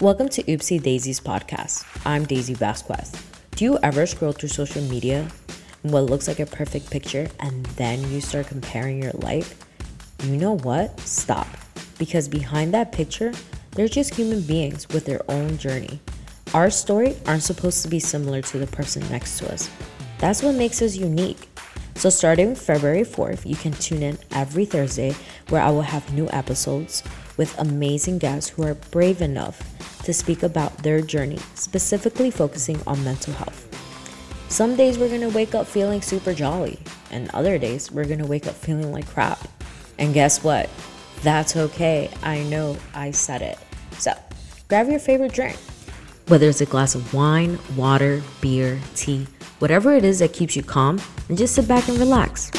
Welcome to Oopsie Daisy's podcast. I'm Daisy Vasquez. Do you ever scroll through social media and what looks like a perfect picture and then you start comparing your life? You know what? Stop. Because behind that picture, they're just human beings with their own journey. Our story aren't supposed to be similar to the person next to us. That's what makes us unique. So, starting February 4th, you can tune in every Thursday where I will have new episodes with amazing guests who are brave enough to speak about their journey, specifically focusing on mental health. Some days we're gonna wake up feeling super jolly, and other days we're gonna wake up feeling like crap. And guess what? That's okay. I know I said it. So, grab your favorite drink. Whether it's a glass of wine, water, beer, tea, whatever it is that keeps you calm, and just sit back and relax.